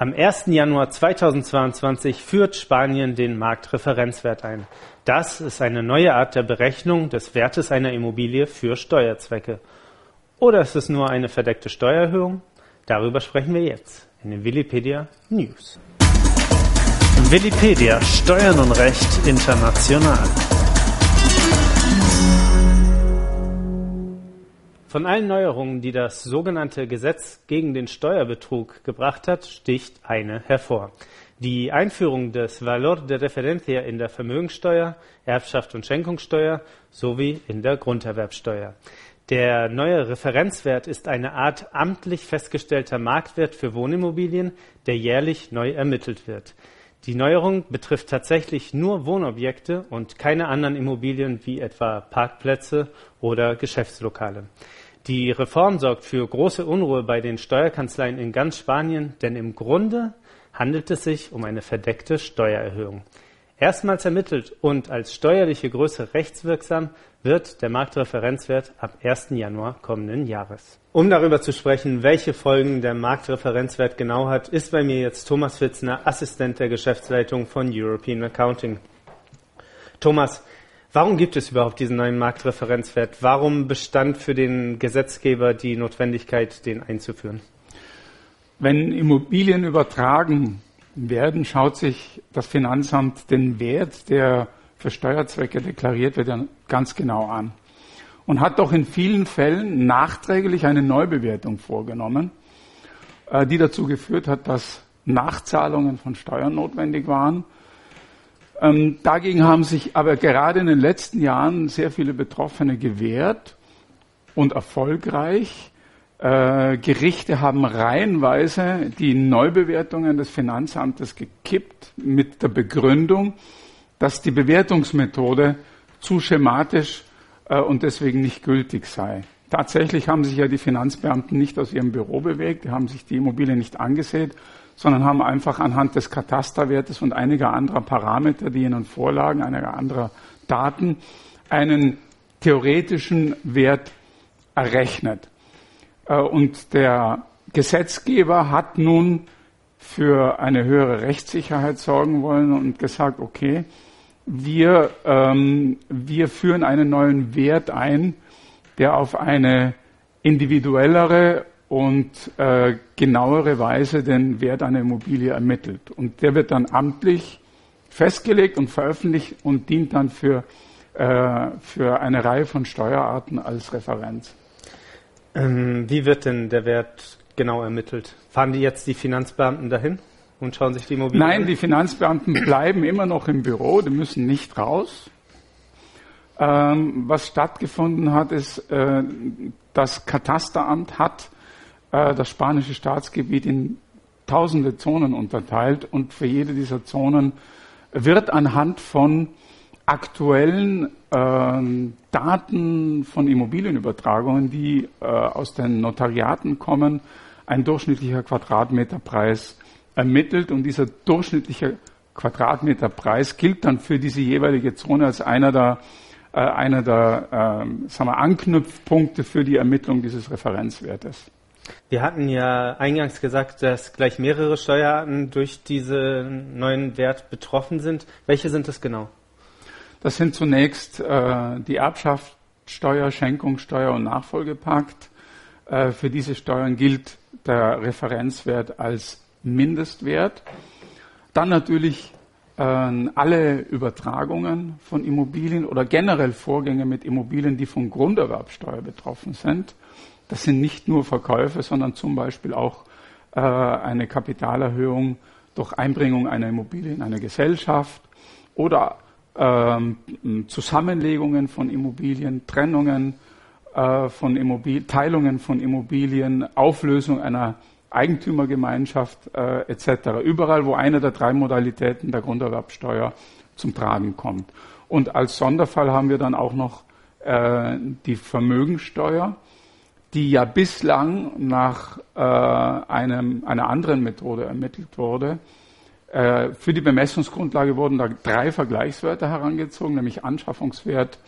Am 1. Januar 2022 führt Spanien den Marktreferenzwert ein. Das ist eine neue Art der Berechnung des Wertes einer Immobilie für Steuerzwecke. Oder ist es nur eine verdeckte Steuererhöhung? Darüber sprechen wir jetzt in den Willipedia News. Willipedia Steuern und Recht international. Von allen Neuerungen, die das sogenannte Gesetz gegen den Steuerbetrug gebracht hat, sticht eine hervor. Die Einführung des Valor de Referencia in der Vermögensteuer, Erbschaft und Schenkungssteuer sowie in der Grunderwerbsteuer. Der neue Referenzwert ist eine Art amtlich festgestellter Marktwert für Wohnimmobilien, der jährlich neu ermittelt wird. Die Neuerung betrifft tatsächlich nur Wohnobjekte und keine anderen Immobilien wie etwa Parkplätze oder Geschäftslokale. Die Reform sorgt für große Unruhe bei den Steuerkanzleien in ganz Spanien, denn im Grunde handelt es sich um eine verdeckte Steuererhöhung. Erstmals ermittelt und als steuerliche Größe rechtswirksam wird der Marktreferenzwert ab 1. Januar kommenden Jahres. Um darüber zu sprechen, welche Folgen der Marktreferenzwert genau hat, ist bei mir jetzt Thomas Fitzner, Assistent der Geschäftsleitung von European Accounting. Thomas, Warum gibt es überhaupt diesen neuen Marktreferenzwert? Warum bestand für den Gesetzgeber die Notwendigkeit, den einzuführen? Wenn Immobilien übertragen werden, schaut sich das Finanzamt den Wert, der für Steuerzwecke deklariert wird, ganz genau an. Und hat doch in vielen Fällen nachträglich eine Neubewertung vorgenommen, äh, die dazu geführt hat, dass Nachzahlungen von Steuern notwendig waren ähm, dagegen haben sich aber gerade in den letzten Jahren sehr viele Betroffene gewehrt und erfolgreich. Äh, Gerichte haben reihenweise die Neubewertungen des Finanzamtes gekippt mit der Begründung, dass die Bewertungsmethode zu schematisch äh, und deswegen nicht gültig sei. Tatsächlich haben sich ja die Finanzbeamten nicht aus ihrem Büro bewegt, die haben sich die Immobilie nicht angesehen, sondern haben einfach anhand des Katasterwertes und einiger anderer Parameter, die ihnen vorlagen, einiger anderer Daten, einen theoretischen Wert errechnet. Äh, und der Gesetzgeber hat nun für eine höhere Rechtssicherheit sorgen wollen und gesagt, okay, wir, ähm, wir führen einen neuen Wert ein, der auf eine individuellere und äh, genauere Weise den Wert einer Immobilie ermittelt. Und der wird dann amtlich festgelegt und veröffentlicht und dient dann für, äh, für eine Reihe von Steuerarten als Referenz. Ähm, wie wird denn der Wert genau ermittelt? Fahren die jetzt die Finanzbeamten dahin und schauen sich die Immobilie Nein, an? die Finanzbeamten bleiben immer noch im Büro, die müssen nicht raus. Ähm, was stattgefunden hat, ist, äh, das Katasteramt hat äh, das spanische Staatsgebiet in tausende Zonen unterteilt und für jede dieser Zonen wird anhand von aktuellen äh, Daten von Immobilienübertragungen, die äh, aus den Notariaten kommen, ein durchschnittlicher Quadratmeterpreis ermittelt und dieser durchschnittliche Quadratmeterpreis gilt dann für diese jeweilige Zone als einer der, äh, einer der äh, sagen wir, Anknüpfpunkte für die Ermittlung dieses Referenzwertes. Wir hatten ja eingangs gesagt, dass gleich mehrere Steuerarten durch diesen neuen Wert betroffen sind. Welche sind es genau? Das sind zunächst äh, die Erbschaftssteuer, Schenkungssteuer und Nachfolgepakt. Äh, für diese Steuern gilt der Referenzwert als Mindestwert. Dann natürlich äh, alle Übertragungen von Immobilien oder generell Vorgänge mit Immobilien, die von Grunderwerbsteuer betroffen sind. Das sind nicht nur Verkäufe, sondern zum Beispiel auch äh, eine Kapitalerhöhung durch Einbringung einer Immobilie in eine Gesellschaft oder Zusammenlegungen von Immobilien, Trennungen äh, von Immobilien, Teilungen von Immobilien, Auflösung einer Eigentümergemeinschaft äh, etc. Überall, wo eine der drei Modalitäten der Grunderwerbsteuer zum Tragen kommt. Und als Sonderfall haben wir dann auch noch äh, die Vermögensteuer die ja bislang nach äh, einem, einer anderen Methode ermittelt wurde. Äh, für die Bemessungsgrundlage wurden da drei Vergleichswerte herangezogen, nämlich Anschaffungswert,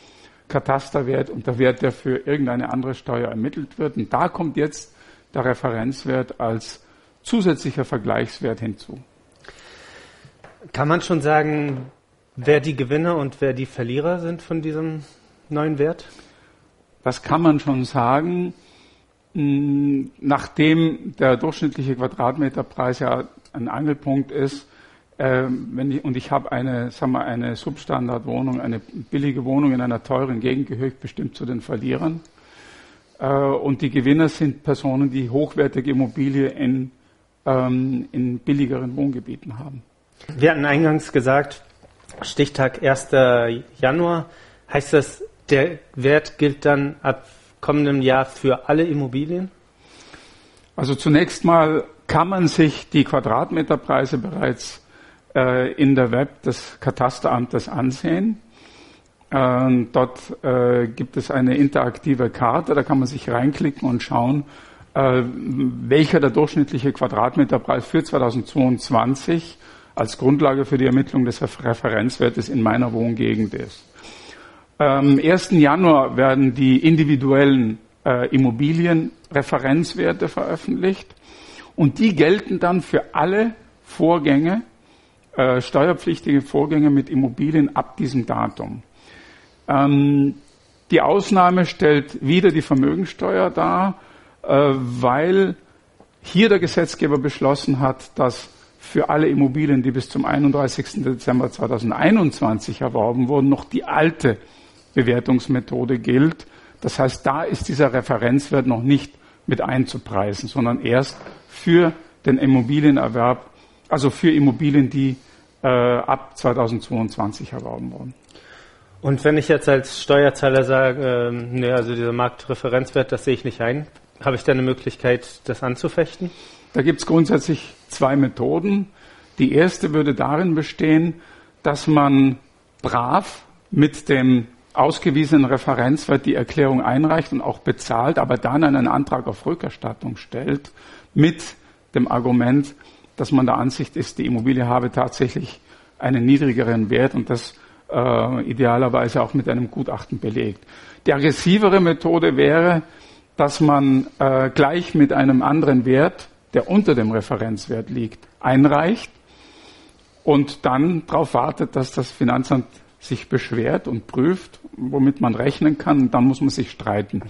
Katasterwert und der Wert, der für irgendeine andere Steuer ermittelt wird. Und da kommt jetzt der Referenzwert als zusätzlicher Vergleichswert hinzu. Kann man schon sagen, wer die Gewinner und wer die Verlierer sind von diesem neuen Wert? Das kann man schon sagen. Hm, nachdem der durchschnittliche Quadratmeterpreis ja ein Angelpunkt ist, äh, wenn ich, und ich habe eine, sagen wir, eine Substandardwohnung, eine billige Wohnung in einer teuren Gegend, gehört bestimmt zu den Verlierern. Äh, und die Gewinner sind Personen, die hochwertige Immobilie in, ähm, in billigeren Wohngebieten haben. Wir hatten eingangs gesagt, Stichtag 1. Januar. Heißt das, der Wert gilt dann ab kommendem Jahr für alle Immobilien? Also zunächst mal kann man sich die Quadratmeterpreise bereits äh, in der Web des Katasteramtes ansehen. Ähm, dort äh, gibt es eine interaktive Karte, da kann man sich reinklicken und schauen, äh, welcher der durchschnittliche Quadratmeterpreis für 2022 als Grundlage für die Ermittlung des Referenzwertes in meiner Wohngegend ist. Am 1. Januar werden die individuellen äh, Immobilienreferenzwerte veröffentlicht und die gelten dann für alle Vorgänge, äh, steuerpflichtige Vorgänge mit Immobilien ab diesem Datum. Ähm, die Ausnahme stellt wieder die Vermögensteuer dar, äh, weil hier der Gesetzgeber beschlossen hat, dass für alle Immobilien, die bis zum 31. Dezember 2021 erworben wurden, noch die alte Bewertungsmethode gilt. Das heißt, da ist dieser Referenzwert noch nicht mit einzupreisen, sondern erst für den Immobilienerwerb, also für Immobilien, die äh, ab 2022 erworben wurden. Und wenn ich jetzt als Steuerzahler sage, ähm, ne, also dieser Marktreferenzwert, das sehe ich nicht ein, habe ich da eine Möglichkeit, das anzufechten? Da gibt es grundsätzlich zwei Methoden. Die erste würde darin bestehen, dass man brav mit dem ausgewiesenen Referenzwert die Erklärung einreicht und auch bezahlt, aber dann einen Antrag auf Rückerstattung stellt mit dem Argument, dass man der Ansicht ist, die Immobilie habe tatsächlich einen niedrigeren Wert und das äh, idealerweise auch mit einem Gutachten belegt. Die aggressivere Methode wäre, dass man äh, gleich mit einem anderen Wert der unter dem Referenzwert liegt, einreicht und dann darauf wartet, dass das Finanzamt sich beschwert und prüft, womit man rechnen kann, dann muss man sich streiten.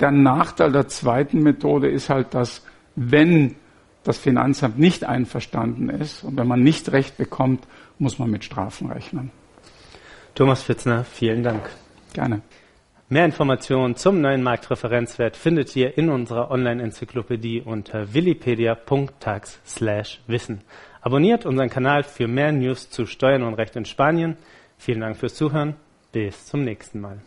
Der Nachteil der zweiten Methode ist halt, dass wenn das Finanzamt nicht einverstanden ist und wenn man nicht Recht bekommt, muss man mit Strafen rechnen. Thomas Fitzner, vielen Dank. Gerne. Mehr Informationen zum neuen Marktreferenzwert findet ihr in unserer Online-Enzyklopädie unter willipedia.tax/wissen. Abonniert unseren Kanal für mehr News zu Steuern und Recht in Spanien. Vielen Dank fürs Zuhören. Bis zum nächsten Mal.